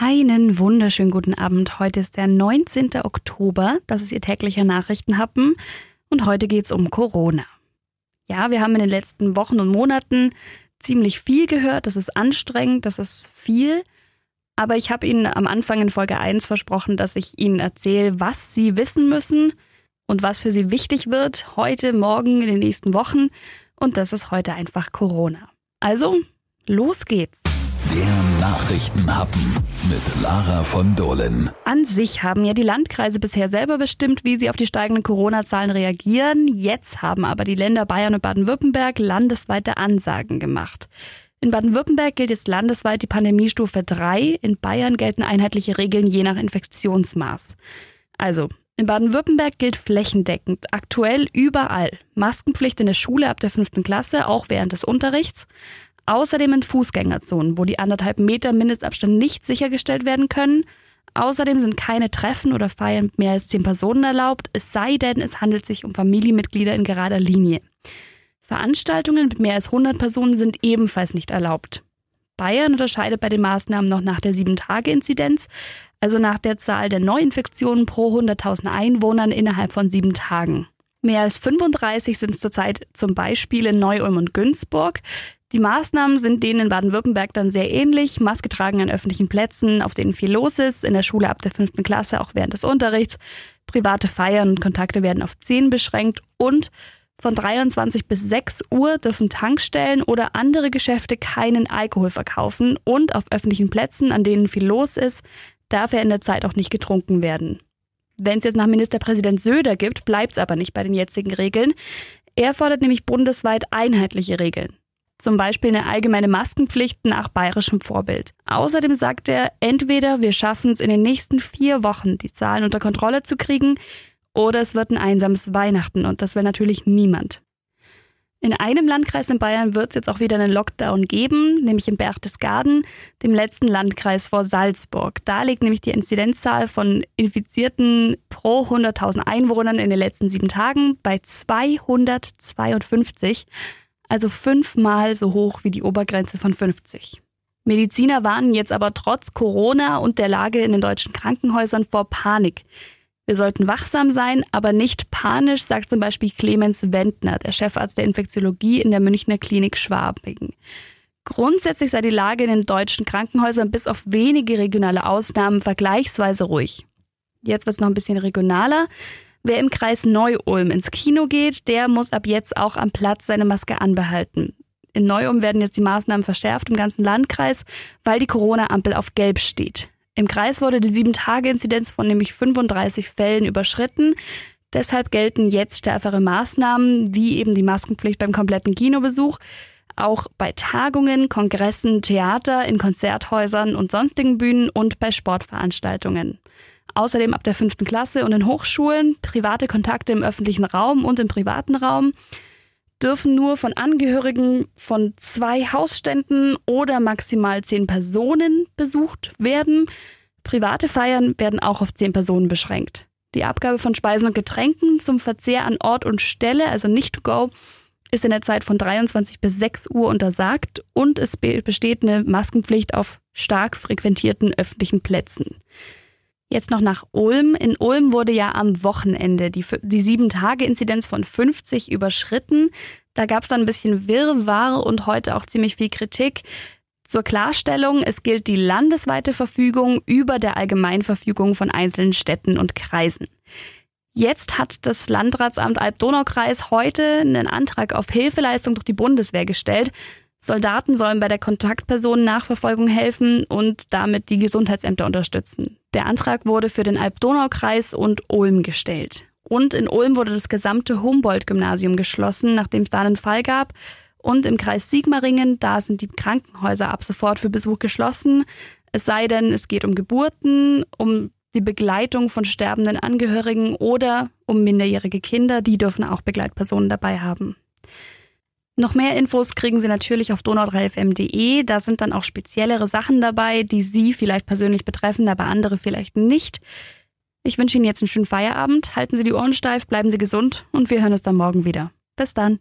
Einen wunderschönen guten Abend. Heute ist der 19. Oktober. Das ist Ihr täglicher Nachrichtenhappen. Und heute geht es um Corona. Ja, wir haben in den letzten Wochen und Monaten ziemlich viel gehört. Das ist anstrengend, das ist viel. Aber ich habe Ihnen am Anfang in Folge 1 versprochen, dass ich Ihnen erzähle, was Sie wissen müssen und was für Sie wichtig wird, heute, morgen, in den nächsten Wochen. Und das ist heute einfach Corona. Also, los geht's. Der Nachrichtenhappen mit Lara von Dohlen. An sich haben ja die Landkreise bisher selber bestimmt, wie sie auf die steigenden Corona-Zahlen reagieren. Jetzt haben aber die Länder Bayern und Baden-Württemberg landesweite Ansagen gemacht. In Baden-Württemberg gilt jetzt landesweit die Pandemiestufe 3. In Bayern gelten einheitliche Regeln je nach Infektionsmaß. Also, in Baden-Württemberg gilt flächendeckend, aktuell überall. Maskenpflicht in der Schule ab der fünften Klasse, auch während des Unterrichts. Außerdem in Fußgängerzonen, wo die anderthalb Meter Mindestabstand nicht sichergestellt werden können. Außerdem sind keine Treffen oder Feiern mit mehr als zehn Personen erlaubt, es sei denn, es handelt sich um Familienmitglieder in gerader Linie. Veranstaltungen mit mehr als 100 Personen sind ebenfalls nicht erlaubt. Bayern unterscheidet bei den Maßnahmen noch nach der 7-Tage-Inzidenz, also nach der Zahl der Neuinfektionen pro 100.000 Einwohnern innerhalb von sieben Tagen. Mehr als 35 sind es zurzeit zum Beispiel in Neu-Ulm und Günzburg. Die Maßnahmen sind denen in Baden-Württemberg dann sehr ähnlich. Maske tragen an öffentlichen Plätzen, auf denen viel los ist, in der Schule ab der fünften Klasse auch während des Unterrichts. Private Feiern und Kontakte werden auf 10 beschränkt und von 23 bis 6 Uhr dürfen Tankstellen oder andere Geschäfte keinen Alkohol verkaufen und auf öffentlichen Plätzen, an denen viel los ist, darf er in der Zeit auch nicht getrunken werden. Wenn es jetzt nach Ministerpräsident Söder gibt, bleibt es aber nicht bei den jetzigen Regeln. Er fordert nämlich bundesweit einheitliche Regeln. Zum Beispiel eine allgemeine Maskenpflicht nach bayerischem Vorbild. Außerdem sagt er, entweder wir schaffen es in den nächsten vier Wochen, die Zahlen unter Kontrolle zu kriegen, oder es wird ein einsames Weihnachten und das will natürlich niemand. In einem Landkreis in Bayern wird es jetzt auch wieder einen Lockdown geben, nämlich in Berchtesgaden, dem letzten Landkreis vor Salzburg. Da liegt nämlich die Inzidenzzahl von Infizierten pro 100.000 Einwohnern in den letzten sieben Tagen bei 252 also fünfmal so hoch wie die Obergrenze von 50. Mediziner warnen jetzt aber trotz Corona und der Lage in den deutschen Krankenhäusern vor Panik. Wir sollten wachsam sein, aber nicht panisch, sagt zum Beispiel Clemens Wendner, der Chefarzt der Infektiologie in der Münchner Klinik Schwabing. Grundsätzlich sei die Lage in den deutschen Krankenhäusern bis auf wenige regionale Ausnahmen vergleichsweise ruhig. Jetzt wird es noch ein bisschen regionaler. Wer im Kreis Neu-Ulm ins Kino geht, der muss ab jetzt auch am Platz seine Maske anbehalten. In Neu-Ulm werden jetzt die Maßnahmen verschärft im ganzen Landkreis, weil die Corona-Ampel auf Gelb steht. Im Kreis wurde die 7-Tage-Inzidenz von nämlich 35 Fällen überschritten. Deshalb gelten jetzt stärkere Maßnahmen, wie eben die Maskenpflicht beim kompletten Kinobesuch. Auch bei Tagungen, Kongressen, Theater, in Konzerthäusern und sonstigen Bühnen und bei Sportveranstaltungen. Außerdem ab der fünften Klasse und in Hochschulen private Kontakte im öffentlichen Raum und im privaten Raum dürfen nur von Angehörigen von zwei Hausständen oder maximal zehn Personen besucht werden. Private Feiern werden auch auf zehn Personen beschränkt. Die Abgabe von Speisen und Getränken zum Verzehr an Ort und Stelle, also nicht to go, ist in der Zeit von 23 bis 6 Uhr untersagt und es besteht eine Maskenpflicht auf stark frequentierten öffentlichen Plätzen. Jetzt noch nach Ulm. In Ulm wurde ja am Wochenende die, die Sieben-Tage-Inzidenz von 50 überschritten. Da gab es dann ein bisschen Wirrwarr und heute auch ziemlich viel Kritik. Zur Klarstellung, es gilt die landesweite Verfügung über der Allgemeinverfügung von einzelnen Städten und Kreisen. Jetzt hat das Landratsamt Alb-Donau-Kreis heute einen Antrag auf Hilfeleistung durch die Bundeswehr gestellt. Soldaten sollen bei der Kontaktpersonennachverfolgung helfen und damit die Gesundheitsämter unterstützen. Der Antrag wurde für den Alb-Donau-Kreis und Ulm gestellt. Und in Ulm wurde das gesamte Humboldt-Gymnasium geschlossen, nachdem es da einen Fall gab. Und im Kreis Sigmaringen, da sind die Krankenhäuser ab sofort für Besuch geschlossen. Es sei denn, es geht um Geburten, um die Begleitung von sterbenden Angehörigen oder um minderjährige Kinder. Die dürfen auch Begleitpersonen dabei haben. Noch mehr Infos kriegen Sie natürlich auf donau3fm.de. Da sind dann auch speziellere Sachen dabei, die Sie vielleicht persönlich betreffen, aber andere vielleicht nicht. Ich wünsche Ihnen jetzt einen schönen Feierabend. Halten Sie die Ohren steif, bleiben Sie gesund und wir hören uns dann morgen wieder. Bis dann.